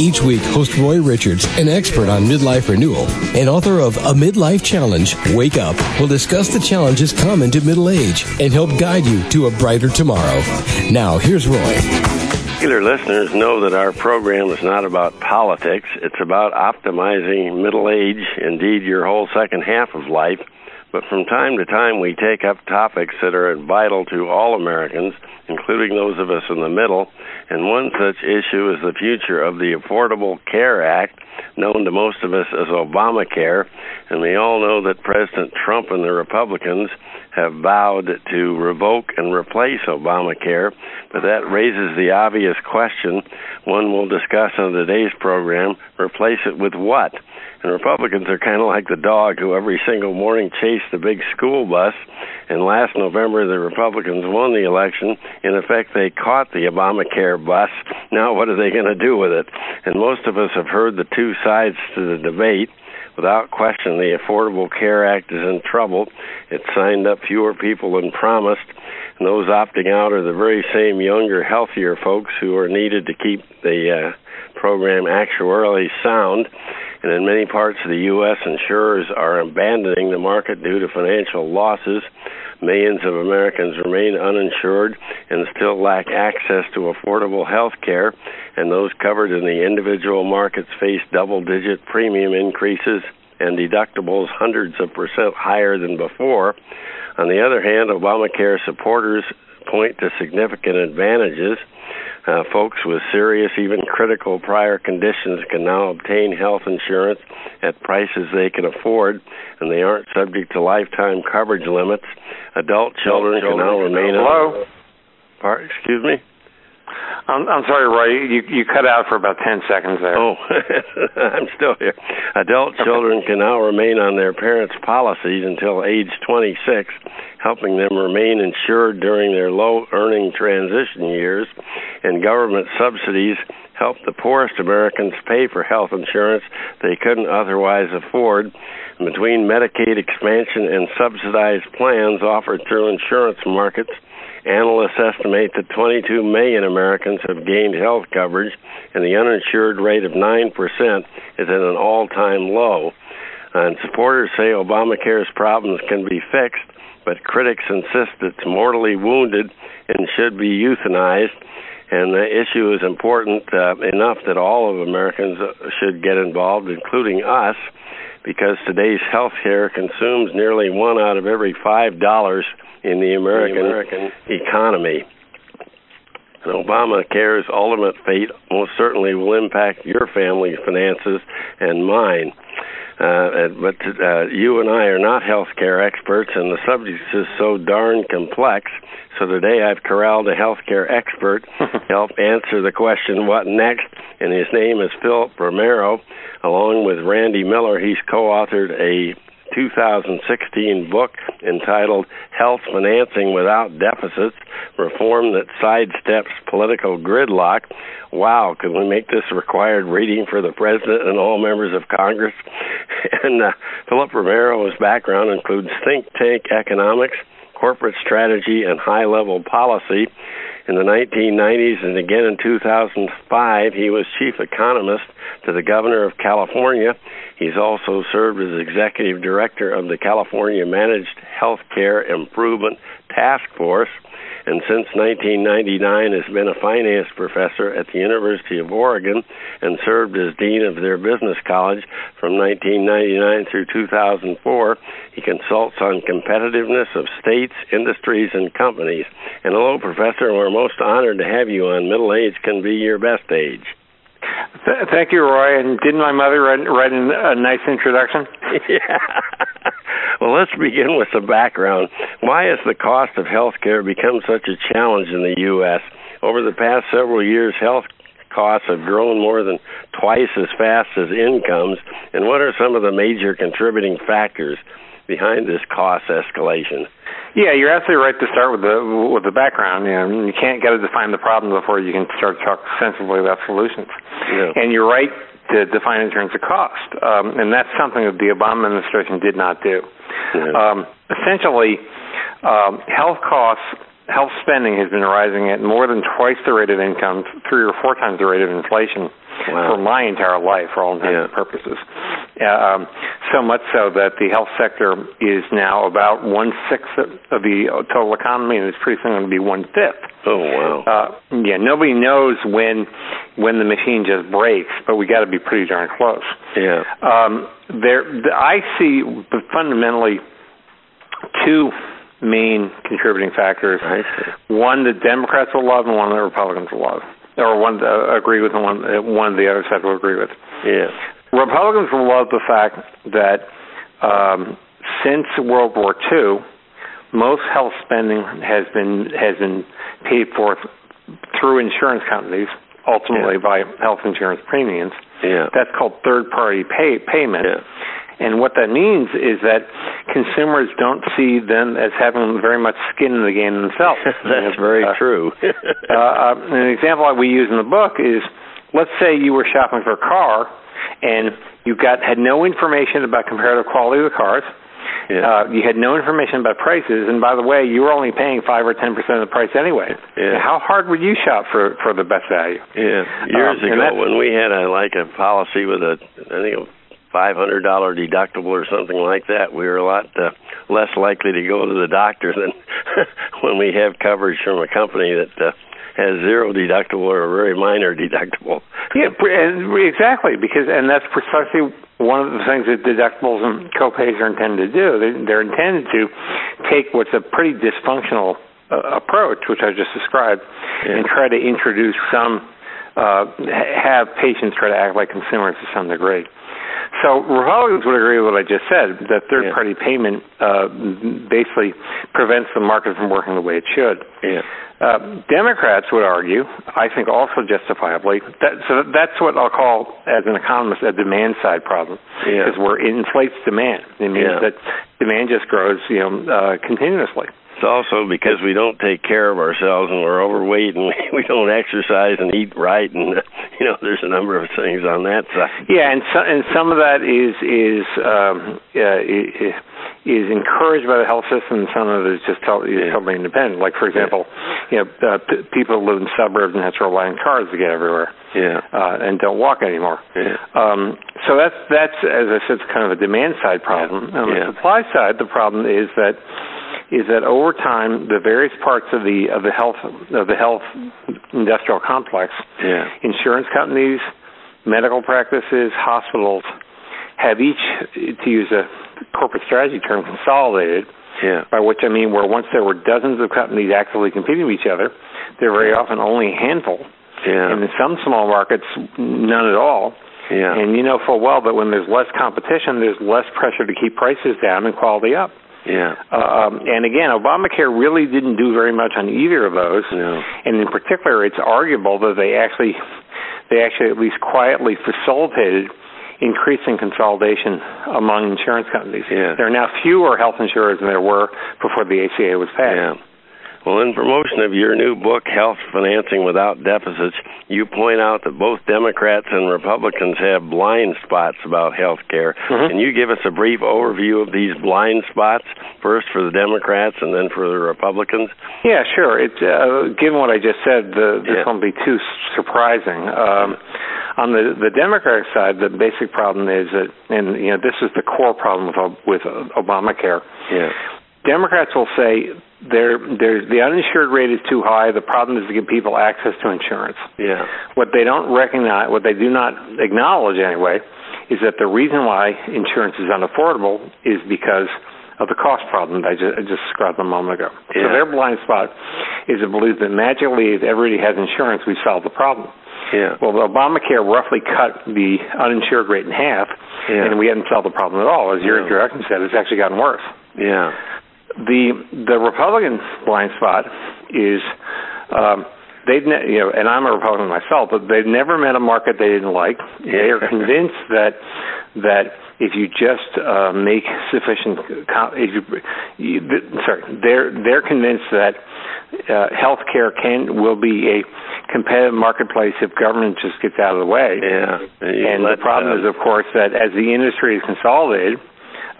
Each week, host Roy Richards, an expert on midlife renewal and author of A Midlife Challenge, Wake Up, will discuss the challenges common to middle age and help guide you to a brighter tomorrow. Now, here's Roy. Regular listeners know that our program is not about politics. It's about optimizing middle age, indeed your whole second half of life. But from time to time, we take up topics that are vital to all Americans, including those of us in the middle. And one such issue is the future of the Affordable Care Act, known to most of us as Obamacare. And we all know that President Trump and the Republicans have vowed to revoke and replace Obamacare. But that raises the obvious question one we'll discuss on today's program replace it with what? And Republicans are kind of like the dog who every single morning chased the big school bus. And last November, the Republicans won the election. In effect, they caught the Obamacare bus. Now, what are they going to do with it? And most of us have heard the two sides to the debate. Without question, the Affordable Care Act is in trouble. It signed up fewer people than promised. And those opting out are the very same younger, healthier folks who are needed to keep the uh, program actuarially sound and in many parts of the U.S., insurers are abandoning the market due to financial losses. Millions of Americans remain uninsured and still lack access to affordable health care, and those covered in the individual markets face double digit premium increases and deductibles hundreds of percent higher than before. On the other hand, Obamacare supporters point to significant advantages. Uh, folks with serious, even critical prior conditions can now obtain health insurance at prices they can afford, and they aren't subject to lifetime coverage limits. Adult children, children can now remain. Hello. On, excuse me. I'm, I'm sorry, Roy. You you cut out for about ten seconds there. Oh, I'm still here. Adult okay. children can now remain on their parents' policies until age 26, helping them remain insured during their low earning transition years. And government subsidies help the poorest Americans pay for health insurance they couldn't otherwise afford. Between Medicaid expansion and subsidized plans offered through insurance markets Analysts estimate that 22 million Americans have gained health coverage, and the uninsured rate of 9% is at an all time low. And supporters say Obamacare's problems can be fixed, but critics insist it's mortally wounded and should be euthanized. And the issue is important uh, enough that all of Americans should get involved, including us, because today's health care consumes nearly one out of every five dollars in the American, the American economy. And Obamacare's ultimate fate most certainly will impact your family's finances and mine. Uh, but uh, you and I are not healthcare experts, and the subject is so darn complex. So today I've corralled a healthcare expert to help answer the question, what next? And his name is Philip Romero. Along with Randy Miller, he's co-authored a 2016 book entitled Health Financing Without Deficits Reform That Sidesteps Political Gridlock. Wow, can we make this required reading for the President and all members of Congress? and uh, Philip Romero's background includes think tank economics, corporate strategy, and high level policy. In the 1990s and again in 2005, he was chief economist to the governor of California. He's also served as executive director of the California Managed Healthcare Improvement Task Force and since 1999 has been a finance professor at the University of Oregon and served as dean of their business college from 1999 through 2004. He consults on competitiveness of states, industries, and companies. And hello, Professor. We're most honored to have you on Middle Age Can Be Your Best Age. Th- thank you, Roy. And didn't my mother write, write a nice introduction? yeah. well, let's begin with the background. Why has the cost of health care become such a challenge in the U.S.? Over the past several years, health costs have grown more than twice as fast as incomes. And what are some of the major contributing factors? Behind this cost escalation. Yeah, you're absolutely right to start with the with the background. You know, you can't get to define the problem before you can start to talk sensibly about solutions. Yeah. And you're right to define it in terms of cost, um, and that's something that the Obama administration did not do. Yeah. Um, essentially, um, health costs, health spending has been rising at more than twice the rate of income, three or four times the rate of inflation Wow. for my entire life, for all intents Yeah. and purposes. Uh, um, so much so that the health sector is now about one sixth of the total economy, and it's pretty soon going to be one fifth. Oh wow. Uh, yeah, nobody knows when when the machine just breaks, but we got to be pretty darn close. yeah. Um, there, the, I see fundamentally two main contributing factors. I see. One that Democrats will love, and one that Republicans will love, or one that uh, agree with, and one uh, one the other side will agree with. Yeah. Republicans will love the fact that um, since World War II, most health spending has been has been paid for through insurance companies, ultimately Yeah. by health insurance premiums. Yeah. That's called third party pay payment. Yeah. And what that means is that consumers don't see them as having very much skin in the game themselves. That's very Uh, true. uh, uh, an example that we use in the book is, let's say you were shopping for a car, and you got had no information about comparative quality of the cars. yeah. Uh, you had no information about prices, and by the way, you were only paying five or ten percent of the price anyway. Yeah. How hard would you shop for for the best value? Yeah, years Um, ago when we had a like a policy with a I think a five hundred dollar deductible or something like that, we were a lot uh, less likely to go to the doctor than when we have coverage from a company that uh, has zero deductible or a very minor deductible. Yeah, and exactly because and that's precisely one of the things that deductibles and copays are intended to do. They're, they're intended to take what's a pretty dysfunctional uh, approach, which I just described, Yeah. and try to introduce some, uh, have patients try to act like consumers to some degree. So Republicans would agree with what I just said, that third-party payment uh, basically prevents the market from working the way it should. Yeah, Uh, Democrats would argue, I think also justifiably, that so that's what I'll call, as an economist, a demand side problem, Yeah. because where it inflates demand. It means Yeah. that demand just grows, you know, uh, continuously. It's also because we don't take care of ourselves and we're overweight and we, don't exercise and eat right and you know there's a number of things on that side. Yeah, and so, and some of that is is um, uh, i- is encouraged by the health system, and some of it is just totally, is Yeah. totally independent. Like for example, you know, uh, p- people who live in suburbs and have to rely on cars to get everywhere. Yeah, uh, and don't walk anymore. Yeah. Um, so that's that's as I said, it's kind of a demand side problem. Yeah. On the Yeah. supply side, the problem is that is that over time the various parts of the of the health of the health industrial complex, yeah, insurance companies, medical practices, hospitals, have each, to use a corporate strategy term, consolidated. yeah, By which I mean, where once there were dozens of companies actively competing with each other, there are very often only a handful yeah, and in some small markets, none at all. yeah, And you know full well that when there's less competition, there's less pressure to keep prices down and quality up. Yeah, Um, and again, Obamacare really didn't do very much on either of those. no, And in particular, it's arguable that they actually, they actually at least quietly facilitated increasing consolidation among insurance companies. Yeah. There are now fewer health insurers than there were before the ACA was passed. yeah. Well, in promotion of your new book, Health Financing Without Deficits, you point out that both Democrats and Republicans have blind spots about health care. Mhm. Can you give us a brief overview of these blind spots, first for the Democrats and then for the Republicans? Yeah, sure. It, uh, given what I just said, the, this Yeah. won't be too surprising. Um, on the the Democratic side, the basic problem is that, and you know, this is the core problem with Ob- with Obamacare. Yeah. Democrats will say there there's the uninsured rate is too high. The problem is to give people access to insurance. Yeah. What they don't recognize, what they do not acknowledge anyway, is that the reason why insurance is unaffordable is because of the cost problem that I just, I just described a moment ago. Yeah. So their blind spot is to belief that magically, if everybody has insurance, we solve the problem. Yeah. Well, Obamacare roughly cut the uninsured rate in half, Yeah. and we haven't solved the problem at all. As your No. introduction said, it's actually gotten worse. Yeah. The the Republican blind spot is um, they've ne- you know, and I'm a Republican myself, but they've never met a market they didn't like. They are convinced that that if you just uh, make sufficient, if you, you, sorry, they're they're convinced that uh, healthcare can will be a competitive marketplace if government just gets out of the way. Yeah, and, and the problem uh, is, of course, that as the industry is consolidated,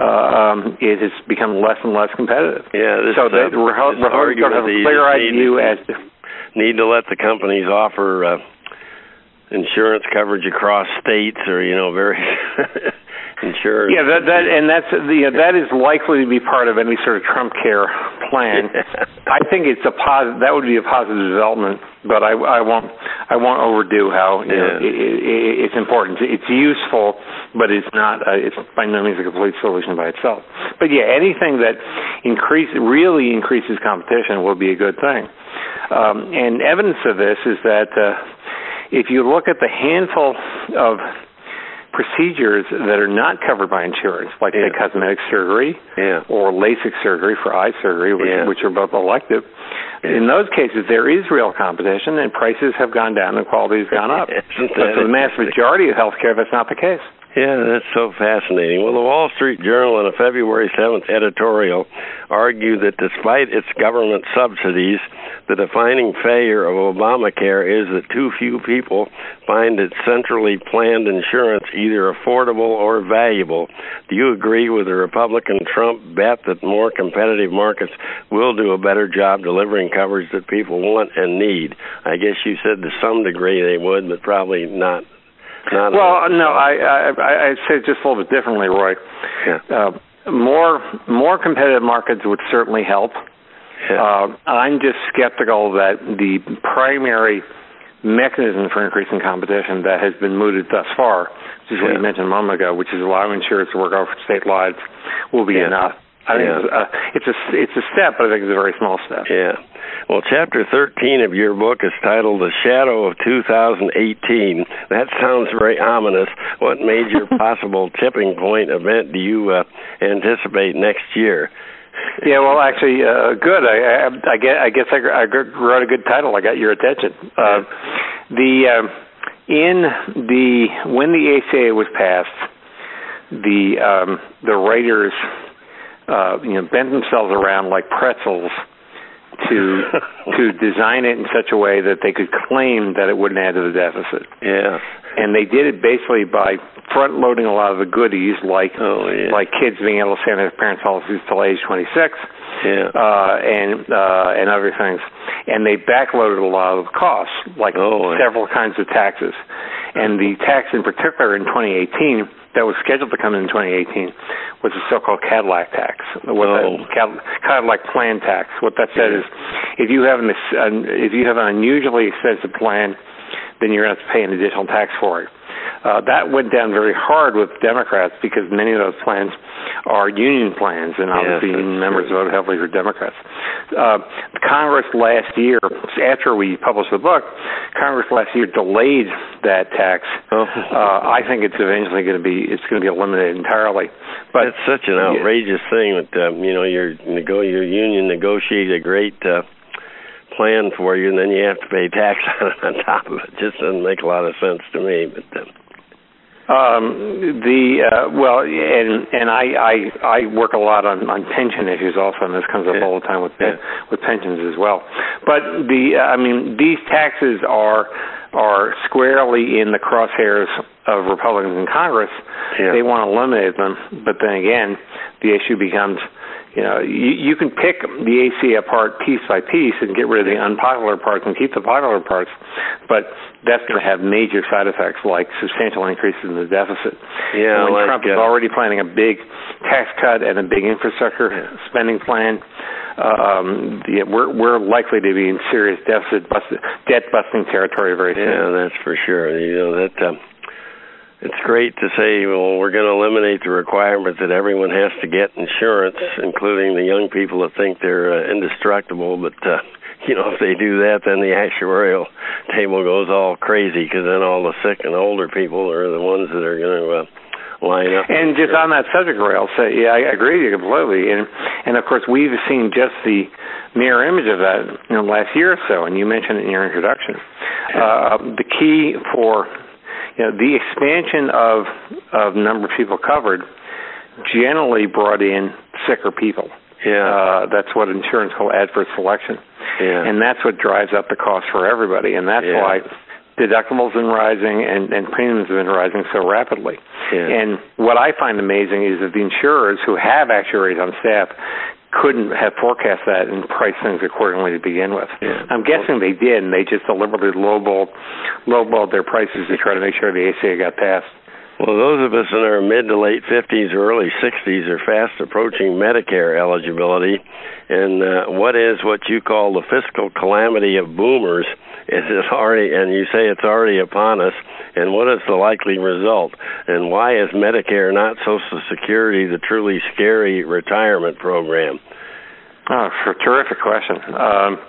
um, it has become less and less competitive. Yeah, this, so uh, the Republicans have a clear idea as to need to let the companies offer uh, insurance coverage across states, or you know, very insurance. Yeah, that that and that's the that is likely to be part of any sort of Trump care plan. I think it's a positive. That would be a positive development, but I I won't I won't overdo how you yeah. know, it, it, it's important. It's useful, but it's not. Uh, it's by no means a complete solution by itself. But yeah, anything that increase really increases competition will be a good thing. Um, and evidence of this is that uh, if you look at the handful of procedures that are not covered by insurance, like yeah. cosmetic surgery yeah. or LASIK surgery for eye surgery, which, yeah. which are both elective. In those cases, there is real competition, and prices have gone down and quality has gone up. but for the mass majority of healthcare, that's not the case. Yeah, that's so fascinating. Well, the Wall Street Journal in a February 7th editorial argued that despite its government subsidies, the defining failure of Obamacare is that too few people find its centrally planned insurance either affordable or valuable. Do you agree with the Republican Trump bet that more competitive markets will do a better job delivering coverage that people want and need? I guess you said to some degree they would, but probably not not well, no, I, I I say it just a little bit differently, Roy. Yeah. Uh, more more competitive markets would certainly help. Yeah. Uh, I'm just skeptical that the primary mechanism for increasing competition that has been mooted thus far, which is yeah. what you mentioned a moment ago, which is allowing insurers to work over state lines, will be yeah. enough. I think yeah. it's, a, it's a it's a step, but I think it's a very small step. Yeah. Well, chapter 13 of your book is titled The Shadow of 2018. That sounds very ominous. What major possible tipping point event do you uh, anticipate next year? Yeah, well, actually, uh, good. I, I, I guess I guess I, I wrote a good title. I got your attention. Uh, the uh, in the when the ACA was passed, the um, the writers uh, you know bent themselves around like pretzels to to design it in such a way that they could claim that it wouldn't add to the deficit. Yeah. And they did it basically by front loading a lot of the goodies like oh, yeah. like kids being able to stay on their parents' policies till age twenty six. Yeah. Uh and uh and other things. And they backloaded a lot of costs, like oh, several kinds of taxes. And the tax in particular in twenty eighteen that was scheduled to come in 2018 was the so-called Cadillac tax, what oh. that, Cadillac plan tax. What that said is, if you have an if you have an unusually expensive plan, then you're going to have to pay an additional tax for it. Uh, that went down very hard with Democrats because many of those plans are union plans, and obviously yes, union members true. voted heavily for Democrats. Uh, Congress last year, after we published the book, Congress last year delayed that tax. Oh. Uh, I think it's eventually going to be it's going to be eliminated entirely. But it's such an outrageous yeah. thing that um, you know your nego- your union negotiated a great. Uh, plan for you, and then you have to pay tax on it on top of it. Just doesn't make a lot of sense to me. But uh, um, the uh, well, and and I, I I work a lot on on pension issues also, and this comes up yeah. all the time with yeah. with pensions as well. But the uh, I mean, these taxes are are squarely in the crosshairs of Republicans in Congress. Yeah. They want to eliminate them, but then again, the issue becomes you know, you, you can pick the ACA apart piece by piece and get rid of the unpopular parts and keep the popular parts, but that's going to have major side effects like substantial increases in the deficit. Yeah, when like, Trump uh, is already planning a big tax cut and a big infrastructure spending plan, um, yeah, we're we're likely to be in serious deficit bust, debt busting territory very soon. Yeah, that's for sure. You know that. Um, it's great to say, well, we're going to eliminate the requirement that everyone has to get insurance, including the young people that think they're uh, indestructible. But uh, you know, if they do that, then the actuarial table goes all crazy because then all the sick and older people are the ones that are going to uh, line up. And just on that subject, Roy, I'll say, yeah, I agree with you completely. And And of course, we've seen just the mirror image of that in the last year or so, and you mentioned it in your introduction. Uh, the key for you know, the expansion of of number of people covered generally brought in sicker people. Yeah, uh, that's what insurance called adverse selection. Yeah, and that's what drives up the cost for everybody, and that's yeah. why deductibles have been rising and, and premiums have been rising so rapidly. Yeah. And what I find amazing is that the insurers who have actuaries on staff couldn't have forecast that and priced things accordingly to begin with. Yeah. I'm guessing they did, and they just deliberately lowballed, lowballed their prices to try to make sure the ACA got passed. Well, those of us in our mid to late 50s or early 60s are fast approaching Medicare eligibility. And uh, what is what you call the fiscal calamity of boomers? Is it already, and you say it's already upon us, and what is the likely result? And why is Medicare not Social Security the truly scary retirement program? Oh, for terrific question. Um,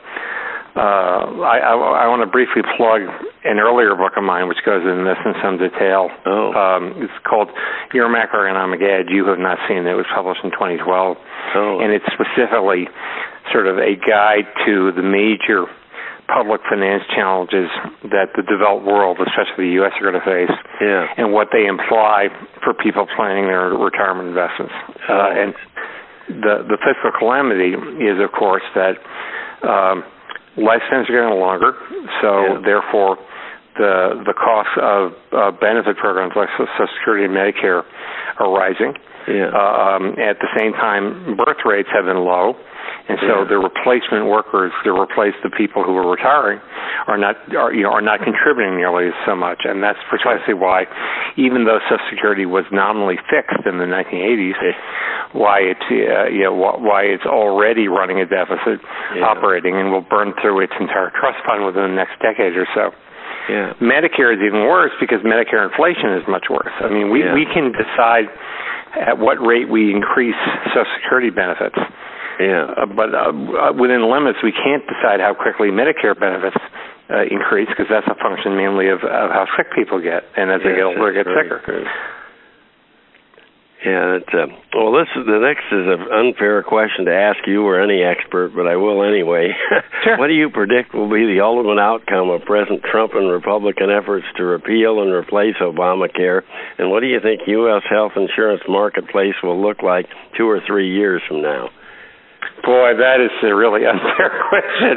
uh, I, I, I want to briefly plug an earlier book of mine, which goes into this in some detail. Oh. Um, it's called Your Macroeconomic Edge. You have not seen it. It was published in 2012. Oh. And it's specifically sort of a guide to the major public finance challenges that the developed world, especially the U.S., are going to face, Yeah. and what they imply for people planning their retirement investments. Oh. Uh, and the the fiscal calamity is, of course, that um, lifespans are getting longer, so Yeah. therefore the the costs of uh, benefit programs like Social Security and Medicare are rising. Yeah. Um, at the same time, birth rates have been low, and so the replacement workers to replace the people who are retiring are not are you know are not contributing nearly so much, and that's precisely why, even though Social Security was nominally fixed in the 1980s, why it's uh, you know why it's already running a deficit Yeah. operating and will burn through its entire trust fund within the next decade or so. Yeah. Medicare is even worse because Medicare inflation is much worse. I mean, we Yeah. we can decide at what rate we increase Social Security benefits, Yeah. uh, but uh, within limits, we can't decide how quickly Medicare benefits uh, increase because that's a function mainly of, of how sick people get, and as they Yes, get older, they get right. sicker. Yeah, it, uh, well, this is, the next is an unfair question to ask you or any expert, but I will anyway. Sure. what do you predict will be the ultimate outcome of present Trump and Republican efforts to repeal and replace Obamacare? And what do you think U.S. health insurance marketplace will look like two or three years from now? Boy, that is a really unfair question.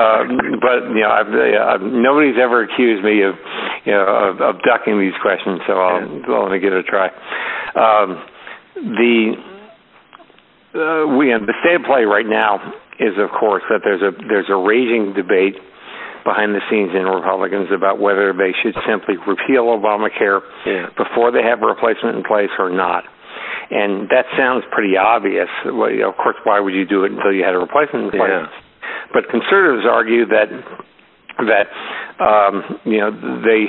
um, but you know, I've, uh, nobody's ever accused me of, you know, of, of ducking these questions, so I'll, I'll let me give it a try. Um, the uh, we the state of play right now is, of course, that there's a there's a raging debate behind the scenes in Republicans about whether they should simply repeal Obamacare Yeah. before they have a replacement in place or not. And that sounds pretty obvious. Well, you know, of course, why would you do it until you had a replacement in place? Yeah. But conservatives argue that that um, you know they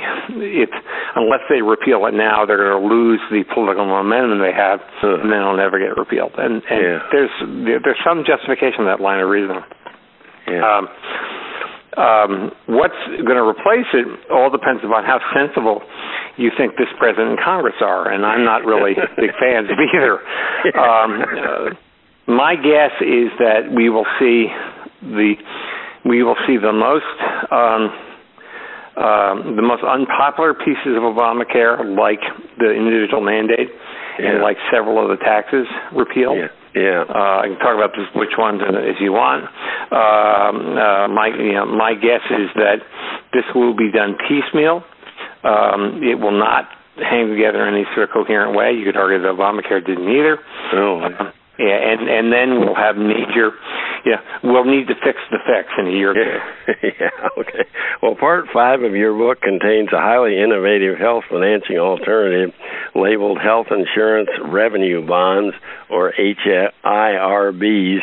it unless they repeal it now, they're going to lose the political momentum they have, Huh. and then it'll never get repealed. And, and Yeah. there's there's some justification in that line of reasoning. Yeah. Um, um, what's going to replace it all depends upon how sensible you think this president and Congress are, and I'm not really big fans of either. Um, uh, my guess is that we will see the we will see the most um, um, the most unpopular pieces of Obamacare, like the individual mandate and like several of the taxes, repealed. yeah. Yeah. Uh, I can talk about this, which ones uh, if you want. Um, uh, my you know, my guess is that this will be done piecemeal. Um, it will not hang together in any sort of coherent way. You could argue that Obamacare didn't either. Oh. Uh, yeah, and and then we'll have major. Yeah, we'll need to fix the fix in a year two. yeah, okay. Well, part five of your book contains a highly innovative health financing alternative labeled Health Insurance Revenue Bonds, or HIRBs,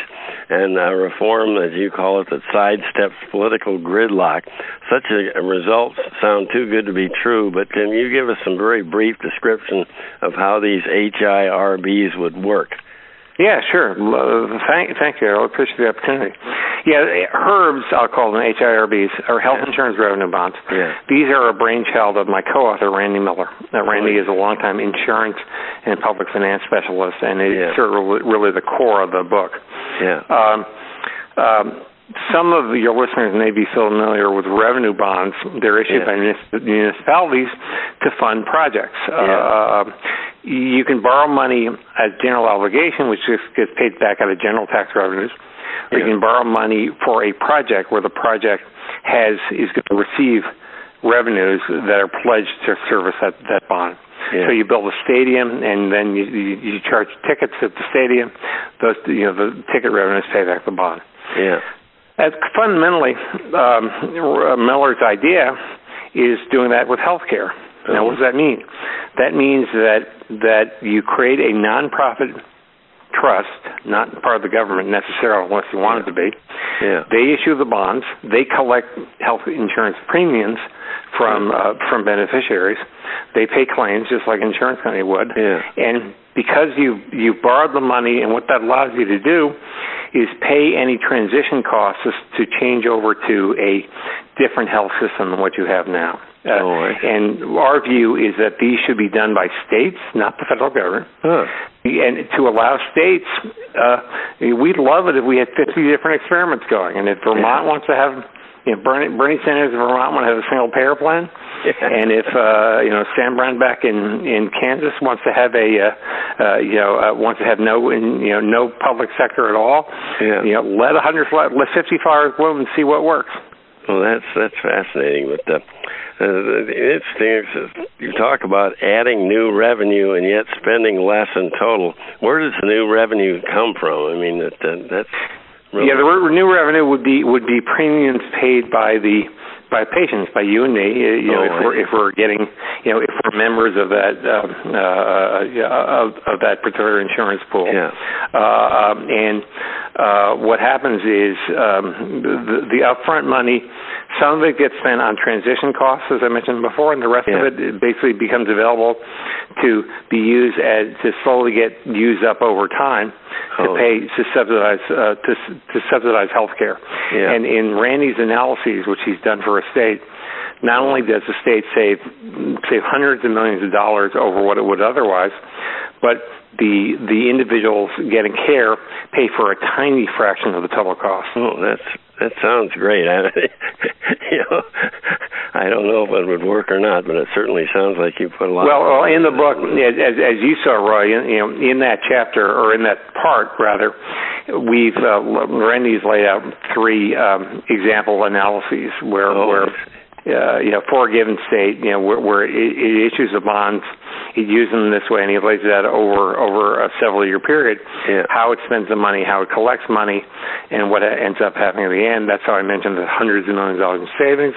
and a reform, as you call it, that sidesteps political gridlock. Such a, uh, results sound too good to be true, but can you give us some very brief description of how these HIRBs would work? Yeah, sure. Uh, thank, thank you. I appreciate the opportunity. Yeah, HIRBs, I'll call them HIRBs, or Health yeah. Insurance Revenue Bonds. Yeah. These are a brainchild of my co-author, Randy Miller. Uh, Randy is a longtime insurance and public finance specialist, and it's yeah. sort of really the core of the book. Yeah. Um, um, some of your listeners may be familiar with revenue bonds. They're issued yeah. by municipalities to fund projects. Yeah. Uh, you can borrow money as general obligation, which just gets paid back out of general tax revenues, or yeah. you can borrow money for a project where the project has is going to receive revenues that are pledged to service that, that bond. Yeah. So you build a stadium, and then you, you, you charge tickets at the stadium. Those, you know, the ticket revenues pay back the bond. Yeah. As fundamentally, um, Miller's idea is doing that with healthcare. Now, what does that mean? That means that that you create a nonprofit trust, not part of the government necessarily, unless you want it to be. Yeah. They issue the bonds. They collect health insurance premiums from uh, from beneficiaries. They pay claims just like insurance company would. Yeah. And because you you borrowed the money, and what that allows you to do is pay any transition costs to change over to a different health system than what you have now. Uh, oh, and our view is that these should be done by states, not the federal government. Huh. And to allow states, uh, we'd love it if we had 50 different experiments going. And if Vermont yeah. wants to have know, Bernie, Bernie Sanders in Vermont want to have a single payer plan, and if uh, you know Sam Brownback in in Kansas wants to have a uh, uh, you know uh, wants to have no in, you know no public sector at all, yeah. you know let a hundred let fifty flowers bloom and see what works. Well, that's that's fascinating. But uh, uh, the interesting is you talk about adding new revenue and yet spending less in total. Where does the new revenue come from? I mean, that, that that's Really? Yeah, the new revenue would be would be premiums paid by the by patients, by you and me. You know, oh, if we're if we're getting, you know, if we're members of that uh, uh, of, of that particular insurance pool. Yeah. Uh, um, and uh, what happens is um, the, the upfront money. Some of it gets spent on transition costs, as I mentioned before, and the rest yeah. of it basically becomes available to be used as to slowly get used up over time to oh. pay to subsidize uh, to to subsidize health care. Yeah. And in Randy's analyses, which he's done for a state, not only does the state save save hundreds of millions of dollars over what it would otherwise, but the the individuals getting care pay for a tiny fraction of the total cost. Oh, that's that sounds great. I, you know, I don't know if it would work or not, but it certainly sounds like you put a lot. Well, well in the book, as, as you saw, Roy, you know, in that chapter or in that part rather, we've uh, Randy's laid out three um, example analyses where oh, where uh, you know for a given state, you know where, where it, it issues the bonds he'd use them this way, and he lays it out over over a several year period. Yeah. How it spends the money, how it collects money, and what ends up happening at the end. That's how I mentioned the hundreds of millions of dollars in savings.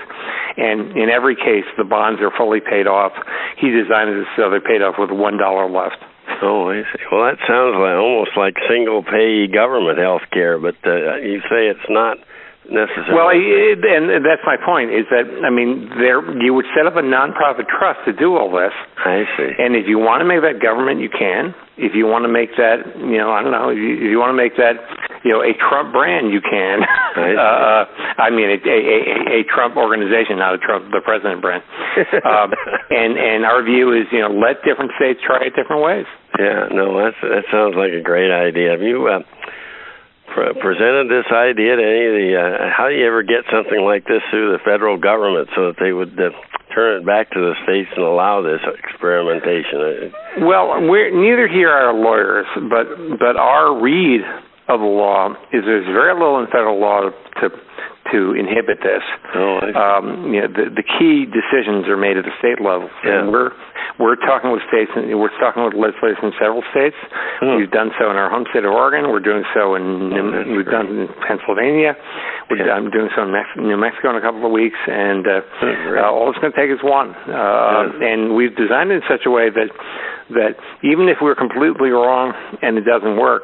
And in every case, the bonds are fully paid off. He designed it so they're paid off with one dollar left. Oh, I see. Well, that sounds like almost like single pay government health care, but uh, you say it's not necessarily. Well, and that's my point. Is that I mean, there you would set up a nonprofit trust to do all this. I see. And if you want to make that government, you can. If you want to make that, you know, I don't know. If you, if you want to make that, you know, a Trump brand, you can. I, uh, I mean, a, a, a Trump organization, not a Trump the president brand. um, and and our view is, you know, let different states try it different ways. Yeah, no, that's that sounds like a great idea. Have you? Uh, pre- presented this idea to any of the? Uh, how do you ever get something like this through the federal government so that they would uh, turn it back to the states and allow this experimentation? Well, we're neither here are lawyers, but but our read of the law is there's very little in federal law to to inhibit this. Oh, um, you know, the, the key decisions are made at the state level. Yeah. And we're we're talking with states, and we're talking with legislators in several states. Hmm. We've done so in our home state of Oregon. We're doing so in oh, we've great. done in Pennsylvania. We're yeah. done, doing so in Mex- New Mexico in a couple of weeks, and uh, uh, all it's going to take is one. Uh, yeah. And we've designed it in such a way that that even if we're completely wrong and it doesn't work,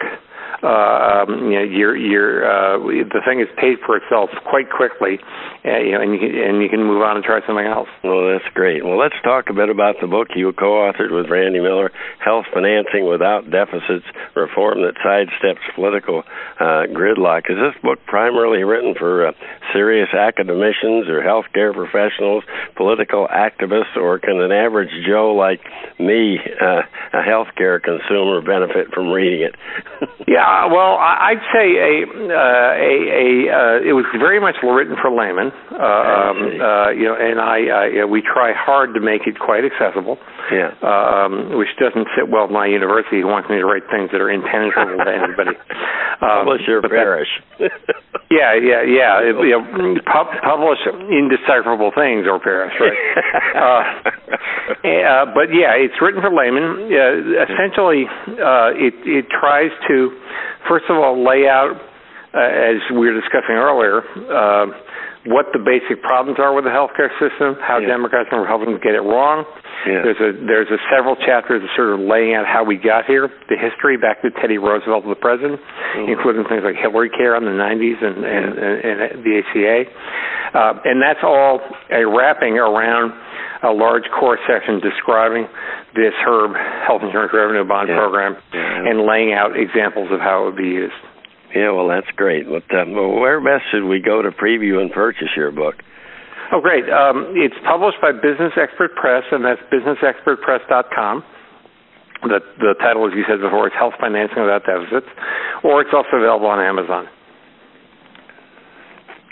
uh, um, you know, you're, you're, uh, the thing is paid for itself quite quickly, uh, you know, and you can, and you can move on and try something else. Well, that's great. Well, let's talk a bit about the book you co-authored with Randy Miller, Health Financing Without Deficits: Reform that Sidesteps Political uh, Gridlock. Is this book primarily written for uh, serious academicians or healthcare professionals, political activists, or can an average Joe like me, uh, a healthcare consumer, benefit from reading it? yeah, well, I'd say a uh, a, a uh, it was very much written for laymen, uh, um, uh, you know, and I, I you know, we try hard to make it quite accessible. Yeah. Um, which doesn't sit well with my university who wants me to write things that are impenetrable to anybody. Um, publish your parish. yeah, yeah, yeah. It, you know, pub- publish indecipherable things or parish, right? uh, uh, but yeah, it's written for laymen. Uh, essentially, uh, it it tries to, first of all, lay out, uh, as we were discussing earlier. Uh, what the basic problems are with the healthcare system, how yeah. Democrats and Republicans get it wrong. Yeah. There's a there's a several chapters of sort of laying out how we got here, the history back to Teddy Roosevelt the president, mm-hmm. including things like Hillary Care in the 90s and yeah. and, and, and the ACA, uh, and that's all a wrapping around a large core section describing this HIRB health insurance revenue bond yeah. program and laying out examples of how it would be used. Yeah, well, that's great. But uh, where best should we go to preview and purchase your book? Oh, great. Um, it's published by Business Expert Press, and that's businessexpertpress.com. The, the title, as you said before, is Health Financing Without Deficits, or it's also available on Amazon.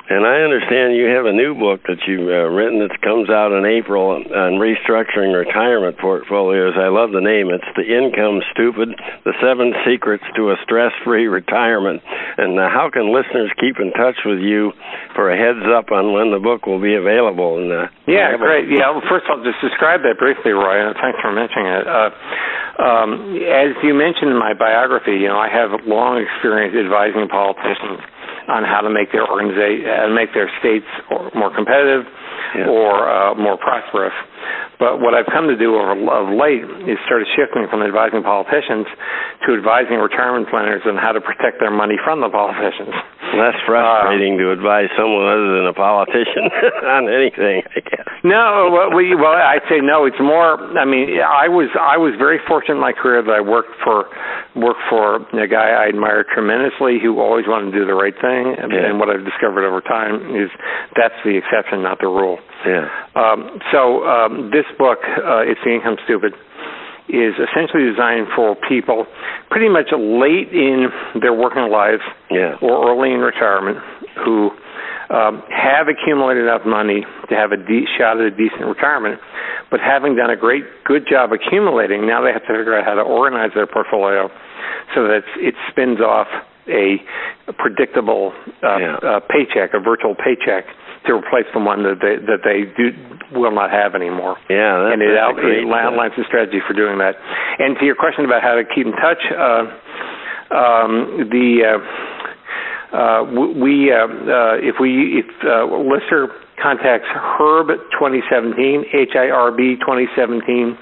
And I understand you have a new book that you've uh, written that comes out in April on restructuring retirement portfolios. I love the name. It's The Income Stupid The Seven Secrets to a Stress Free Retirement. And uh, how can listeners keep in touch with you for a heads up on when the book will be available? And, uh, yeah, great. Yeah, well, first of all, just describe that briefly, Roy, and thanks for mentioning it. Uh, um, as you mentioned in my biography, you know, I have long experience advising politicians on how to make their organization, uh, make their states more competitive yeah. or uh, more prosperous. But what I've come to do over of late is started shifting from advising politicians to advising retirement planners on how to protect their money from the politicians. Less frustrating uh, to advise someone other than a politician on anything, I guess. No, well, we, well, I'd say no. It's more. I mean, I was I was very fortunate in my career that I worked for worked for a guy I admired tremendously who always wanted to do the right thing. And, yeah. and what I've discovered over time is that's the exception, not the rule. Yeah. Um, so um, this book, uh, It's the Income Stupid, is essentially designed for people pretty much late in their working lives yeah. or early in retirement who um, have accumulated enough money to have a de- shot at a decent retirement, but having done a great, good job accumulating, now they have to figure out how to organize their portfolio so that it spins off a, a predictable uh, yeah. uh, paycheck, a virtual paycheck to replace the one that they that they do will not have anymore. Yeah, and it, out, it outlines the strategy for doing that. And to your question about how to keep in touch, uh, um, the uh, uh, we uh, uh, if we if uh, listener contacts herb 2017 h i r b 2017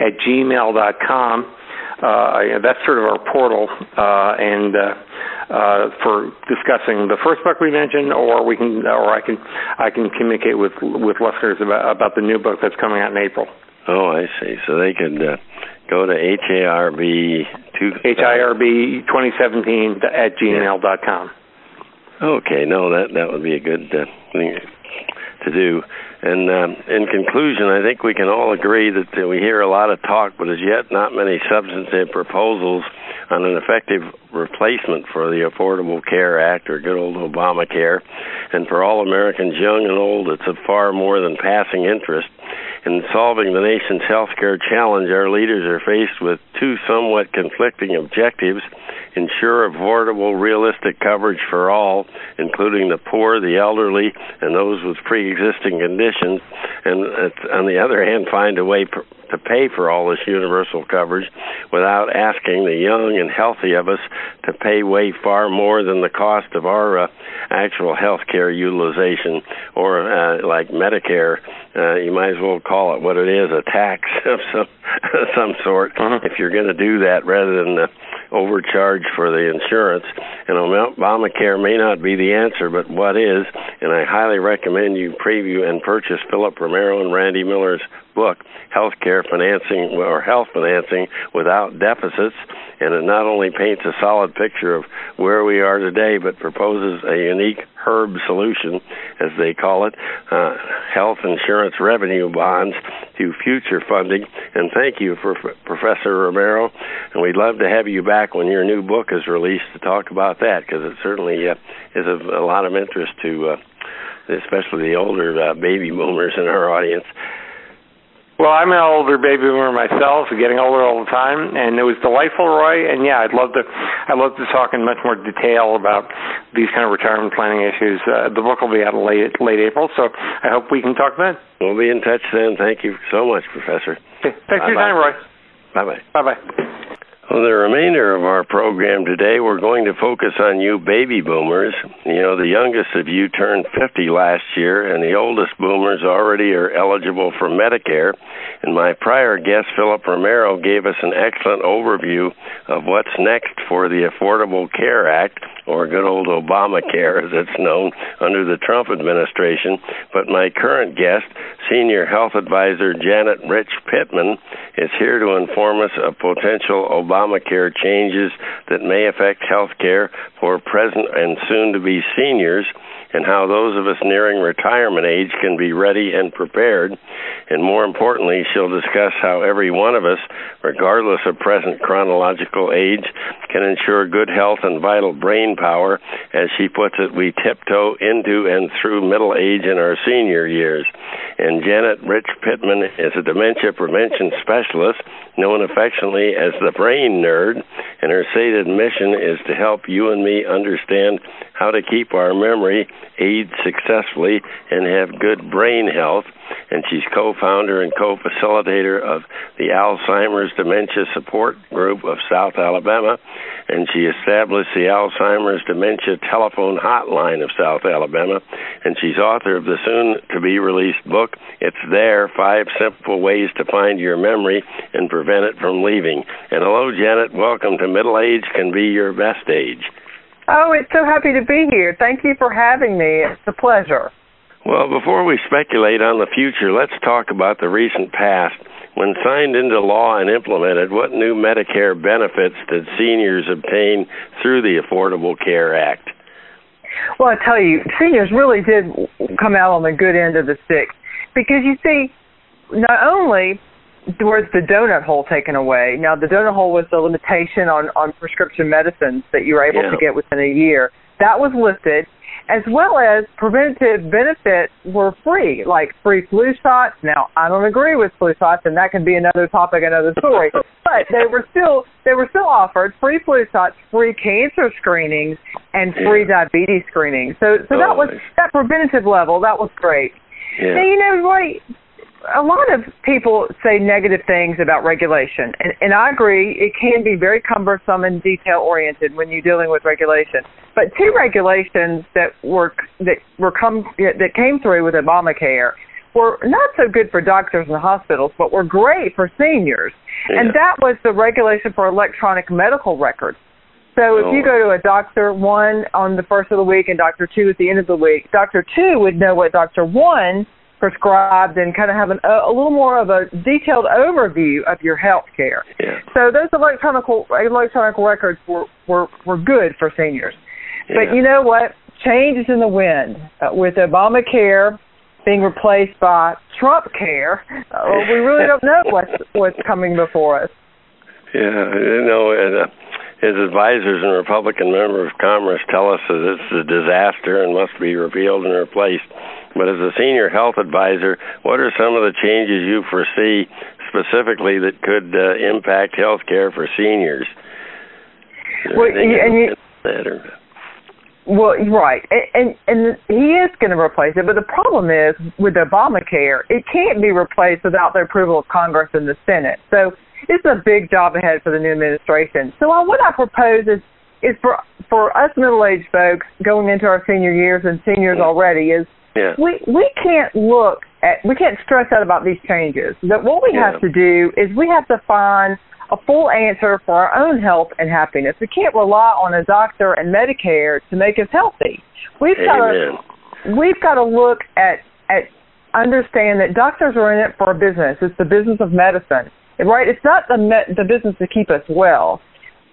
at gmail dot com. Uh, that's sort of our portal, uh, and uh, uh, for discussing the first book we mentioned, or we can, or I can, I can communicate with with listeners about about the new book that's coming out in April. Oh, I see. So they could uh, go to HIRB two HIRB 2017 at gmail dot com. Okay, no, that that would be a good uh, thing to do. And um, in conclusion, I think we can all agree that uh, we hear a lot of talk, but as yet not many substantive proposals on an effective replacement for the Affordable Care Act or good old Obamacare. And for all Americans, young and old, it's of far more than passing interest. In solving the nation's healthcare challenge, our leaders are faced with two somewhat conflicting objectives ensure affordable, realistic coverage for all, including the poor, the elderly, and those with pre existing conditions, and on the other hand, find a way to pay for all this universal coverage without asking the young and healthy of us to pay way far more than the cost of our uh, actual health care utilization or uh, like Medicare. Uh, you might as well call it what it is a tax of some some sort uh-huh. if you're going to do that rather than uh, overcharge for the insurance. And Obamacare may not be the answer, but what is? And I highly recommend you preview and purchase Philip Romero and Randy Miller's book, Healthcare Financing or Health Financing Without Deficits. And it not only paints a solid picture of where we are today, but proposes a unique HIRB solution, as they call it, uh, health insurance revenue bonds to future funding. And thank you for Professor Romero. And we'd love to have you back when your new book is released to talk about that, because it certainly uh, is of a lot of interest to, uh, especially the older uh, baby boomers in our audience. Well, I'm an older baby boomer myself, getting older all the time, and it was delightful, Roy. And yeah, I'd love to, I'd love to talk in much more detail about these kind of retirement planning issues. Uh, the book will be out in late late April, so I hope we can talk then. We'll be in touch then. Thank you so much, Professor. Okay. Thanks for your time, Roy. Bye bye. Bye bye. Well, the remainder of our program today, we're going to focus on you baby boomers. You know, the youngest of you turned 50 last year, and the oldest boomers already are eligible for Medicare. And my prior guest, Philip Romero, gave us an excellent overview of what's next for the Affordable Care Act, or good old Obamacare as it's known, under the Trump administration. But my current guest, Senior Health Advisor Janet Rich Pittman, is here to inform us of potential Obamacare Obamacare changes that may affect health care for present and soon to be seniors and how those of us nearing retirement age can be ready and prepared. And more importantly, she'll discuss how every one of us, regardless of present chronological age, can ensure good health and vital brain power. As she puts it, we tiptoe into and through middle age in our senior years. And Janet Rich Pittman is a dementia prevention specialist known affectionately as the Brain Nerd, and her stated mission is to help you and me understand how to keep our memory age successfully and have good brain health. And she's co founder and co facilitator of the Alzheimer's Dementia Support Group of South Alabama. And she established the Alzheimer's Dementia Telephone Hotline of South Alabama. And she's author of the soon to be released book, It's There Five Simple Ways to Find Your Memory and Prevent It from Leaving. And hello, Janet. Welcome to Middle Age Can Be Your Best Age. Oh, it's so happy to be here. Thank you for having me. It's a pleasure. Well, before we speculate on the future, let's talk about the recent past. When signed into law and implemented, what new Medicare benefits did seniors obtain through the Affordable Care Act? Well, I tell you, seniors really did come out on the good end of the stick because you see, not only towards the donut hole taken away. Now, the donut hole was the limitation on, on prescription medicines that you were able yeah. to get within a year. That was lifted, as well as preventative benefits were free, like free flu shots. Now, I don't agree with flu shots, and that can be another topic, another story. but they were still they were still offered free flu shots, free cancer screenings, and free yeah. diabetes screenings. So, so that was that preventative level. That was great. Yeah. Now, you know, Roy, a lot of people say negative things about regulation, and, and I agree. It can be very cumbersome and detail oriented when you're dealing with regulation. But two regulations that were that were come that came through with Obamacare were not so good for doctors and hospitals, but were great for seniors. Yeah. And that was the regulation for electronic medical records. So if oh. you go to a doctor one on the first of the week and doctor two at the end of the week, doctor two would know what doctor one prescribed and kind of have an, a, a little more of a detailed overview of your health care. Yeah. So those electronic electronic records were were, were good for seniors. Yeah. But you know what? Change is in the wind uh, with Obamacare being replaced by Trump Care. Uh, we really don't know what's what's coming before us. Yeah, you know, and, uh, his advisors and Republican members of Congress tell us that it's a disaster and must be repealed and replaced. But as a senior health advisor, what are some of the changes you foresee specifically that could uh, impact health care for seniors? Well, and you, well, right, and, and and he is going to replace it. But the problem is with Obamacare, it can't be replaced without the approval of Congress and the Senate. So it's a big job ahead for the new administration. So uh, what I propose is is for for us middle aged folks going into our senior years and seniors already is yeah. we we can't look at we can't stress out about these changes. That what we yeah. have to do is we have to find a full answer for our own health and happiness. We can't rely on a doctor and Medicare to make us healthy. We've got to we've got to look at at understand that doctors are in it for a business. It's the business of medicine, right? It's not the me- the business to keep us well.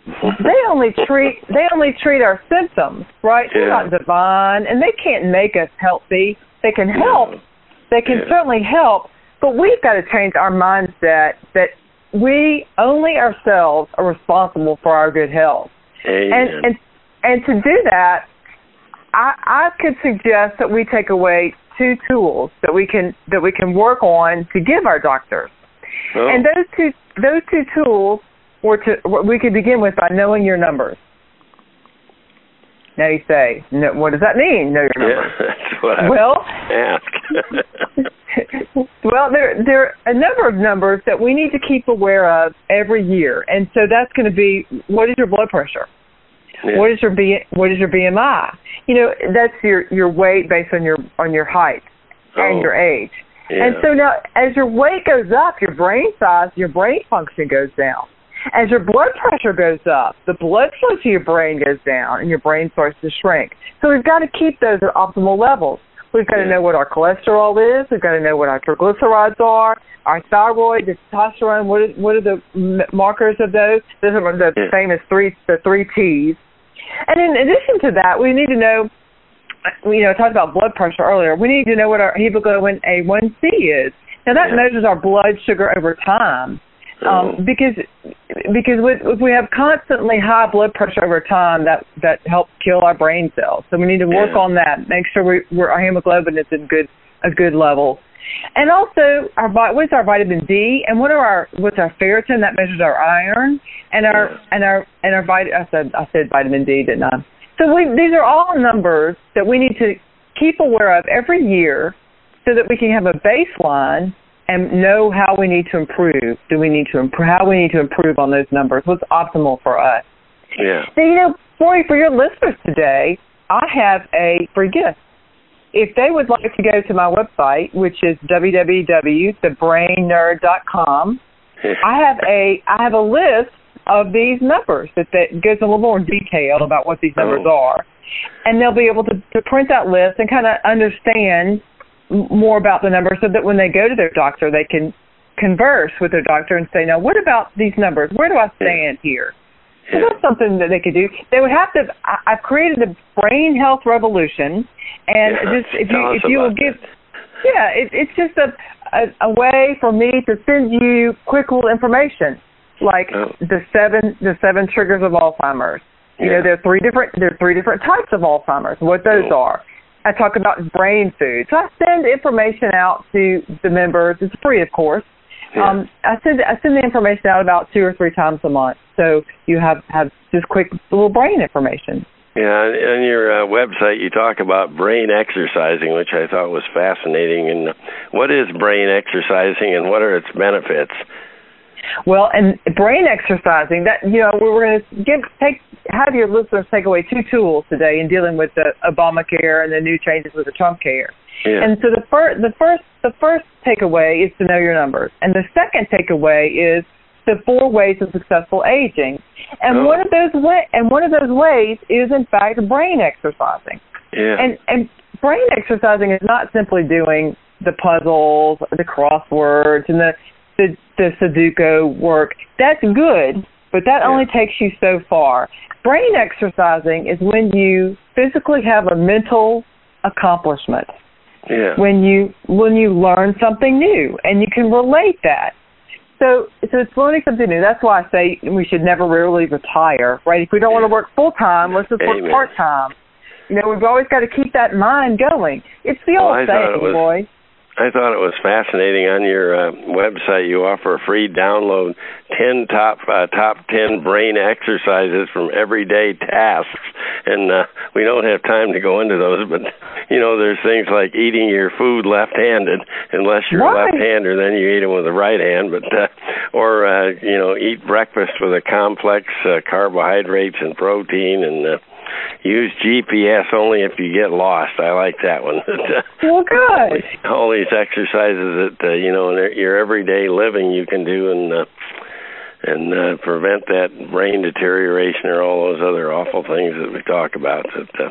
they only treat they only treat our symptoms, right? Yeah. They're not divine, and they can't make us healthy. They can help. They can yeah. certainly help, but we've got to change our mindset that we only ourselves are responsible for our good health. Amen. And and and to do that, I I could suggest that we take away two tools that we can that we can work on to give our doctors. Oh. And those two those two tools were to we could begin with by knowing your numbers. Now you say, no, what does that mean? Know your numbers. Yeah, that's what I well, ask. well, there there are a number of numbers that we need to keep aware of every year, and so that's going to be what is your blood pressure? Yeah. What is your B, what is your BMI? You know, that's your your weight based on your on your height oh. and your age. Yeah. And so now, as your weight goes up, your brain size, your brain function goes down. As your blood pressure goes up, the blood flow to your brain goes down, and your brain starts to shrink. So we've got to keep those at optimal levels. We've got to know what our cholesterol is. We've got to know what our triglycerides are. Our thyroid, the testosterone. What are, what are the markers of those? Those are the yeah. famous three the three T's. And in addition to that, we need to know, you know, talked about blood pressure earlier. We need to know what our hemoglobin A1C is. Now that yeah. measures our blood sugar over time. Um, oh. because because if we have constantly high blood pressure over time, that that helps kill our brain cells. So we need to work yeah. on that. Make sure we, we're, our hemoglobin is in good a good level. And also, our what's our vitamin D, and what are our what's our ferritin that measures our iron, and our yeah. and our and our vit. I said I said vitamin D, didn't I? So we these are all numbers that we need to keep aware of every year, so that we can have a baseline and know how we need to improve. Do we need to improve? How we need to improve on those numbers? What's optimal for us? Yeah. So you know, for for your listeners today, I have a free gift if they would like to go to my website, which is www.thebrainnerd.com, I have a I have a list of these numbers that, that goes a little more detail about what these numbers oh. are, and they'll be able to, to print that list and kind of understand more about the numbers, so that when they go to their doctor, they can converse with their doctor and say, "Now, what about these numbers? Where do I stand here?" So that's something that they could do. They would have to. I, I've created a brain health revolution and yeah, just if you if you will give, yeah, it, it's just a, a a way for me to send you quick little information like oh. the seven the seven triggers of Alzheimer's. You yeah. know, there are three different there are three different types of Alzheimer's. What those cool. are. I talk about brain food. So I send information out to the members. It's free, of course. Yeah. Um, I send I send the information out about two or three times a month. So you have have just quick little brain information. Yeah, on your uh, website you talk about brain exercising, which I thought was fascinating. And what is brain exercising, and what are its benefits? Well, and brain exercising that you know we were going to give take have your listeners take away two tools today in dealing with the Obamacare and the new changes with the Trump care. Yeah. And so the first the first the first takeaway is to know your numbers, and the second takeaway is the four ways of successful aging. And oh. one of those way and one of those ways is in fact brain exercising. Yeah. And and brain exercising is not simply doing the puzzles, the crosswords, and the the, the Sudoku work. That's good, but that yeah. only takes you so far. Brain exercising is when you physically have a mental accomplishment. Yeah. When you when you learn something new and you can relate that. So, so it's learning something new. That's why I say we should never really retire, right? If we don't want to work full time, let's just Amen. work part time. You know, we've always got to keep that mind going. It's the old saying, was, boy. I thought it was fascinating. On your uh, website, you offer a free download ten top uh, top ten brain exercises from everyday tasks, and uh, we don't have time to go into those. But you know, there's things like eating your food left-handed, unless you're a left-hander, then you eat it with the right hand. But uh, or uh, you know, eat breakfast with a complex uh, carbohydrates and protein, and uh, use GPS only if you get lost. I like that one. well, good. All these exercises that uh, you know in your everyday living you can do, and uh, and uh, prevent that brain deterioration or all those other awful things that we talk about. That, uh,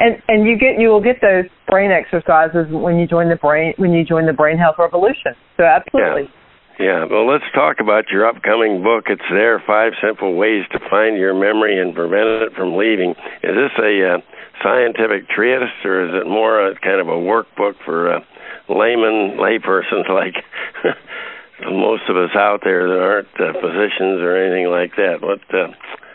and and you get you will get those brain exercises when you join the brain when you join the brain health revolution. So absolutely. Yeah. Yeah, well, let's talk about your upcoming book. It's there, Five Simple Ways to Find Your Memory and Prevent It from Leaving. Is this a uh, scientific treatise, or is it more a kind of a workbook for uh, layman, laypersons like most of us out there that aren't uh, physicians or anything like that? What? Uh,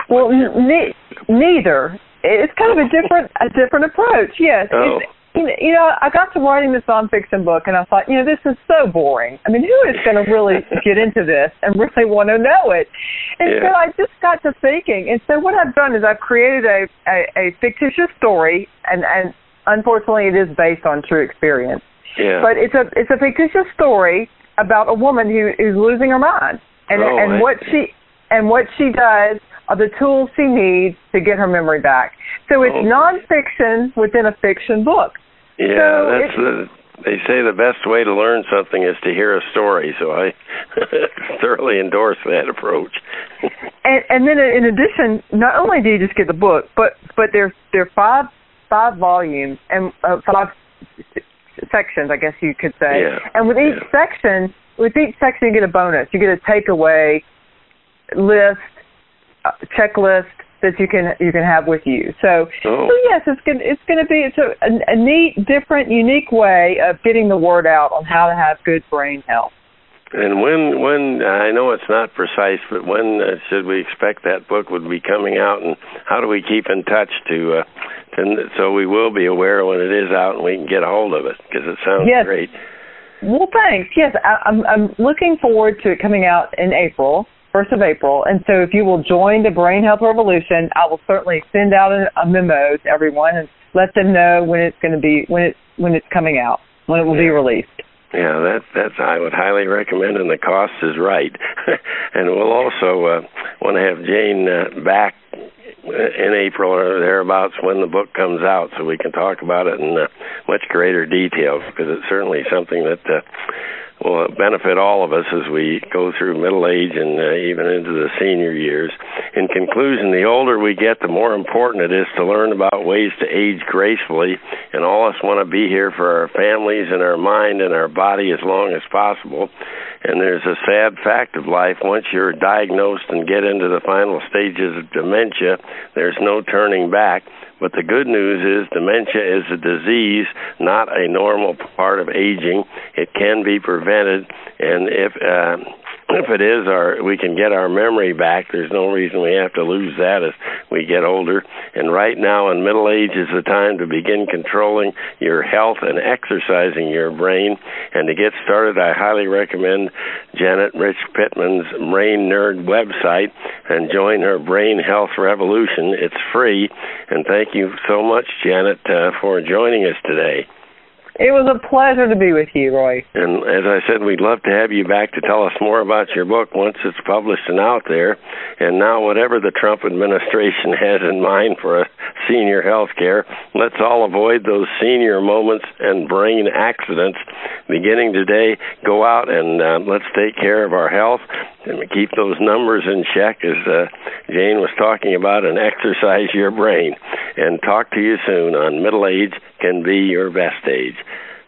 well, ne- neither. It's kind of a different a different approach. Yes. Oh. It's, you know, I got to writing this nonfiction book, and I thought, you know, this is so boring. I mean, who is going to really get into this and really want to know it? And yeah. so I just got to thinking, and so what I've done is I've created a a, a fictitious story, and and unfortunately, it is based on true experience. Yeah. But it's a it's a fictitious story about a woman who is losing her mind, and oh, and what she and what she does are the tools she needs to get her memory back. So it's oh. nonfiction within a fiction book. Yeah, so that's the. They say the best way to learn something is to hear a story, so I thoroughly endorse that approach. and, and then, in addition, not only do you just get the book, but but there's there are five five volumes and uh, five sections, I guess you could say. Yeah. And with each yeah. section, with each section, you get a bonus. You get a takeaway list, checklist that you can you can have with you. So, oh. so yes, it's gonna it's gonna be it's a, a, a neat, different, unique way of getting the word out on how to have good brain health. And when when I know it's not precise, but when uh, should we expect that book would be coming out, and how do we keep in touch to, uh, to so we will be aware when it is out and we can get a hold of it because it sounds yes. great. Well, thanks. Yes, I, I'm I'm looking forward to it coming out in April, first of April, and so if you will join the Brain Health Revolution, I will certainly send out a, a memo to everyone and let them know when it's going to be when it's when it's coming out, when it will yeah. be released. Yeah, that that's I would highly recommend, and the cost is right. and we'll also uh, want to have Jane uh, back in April or thereabouts when the book comes out, so we can talk about it in uh, much greater detail because it's certainly something that uh, will benefit all of us as we go through middle age and uh, even into the senior years. In conclusion, the older we get, the more important it is to learn about ways to age gracefully, and all of us want to be here for our families and our mind and our body as long as possible. And there's a sad fact of life. Once you're diagnosed and get into the final stages of dementia, there's no turning back. But the good news is dementia is a disease, not a normal part of aging. It can be prevented, and if uh, if it is our we can get our memory back there's no reason we have to lose that as we get older. And right now in middle age is the time to begin controlling your health and exercising your brain. And to get started i highly recommend janet rich pittman's brain nerd website and join her brain health revolution. It's free. And thank you so much janet uh, for joining us today it was a pleasure to be with you, Roy. And as I said, we'd love to have you back to tell us more about your book once it's published and out there. And now, whatever the Trump administration has in mind for senior health care, let's all avoid those senior moments and brain accidents. Beginning today, go out and uh, let's take care of our health and keep those numbers in check, as uh, Jane was talking about, and exercise your brain. And talk to you soon on Middle Age Can Be Your Best Age.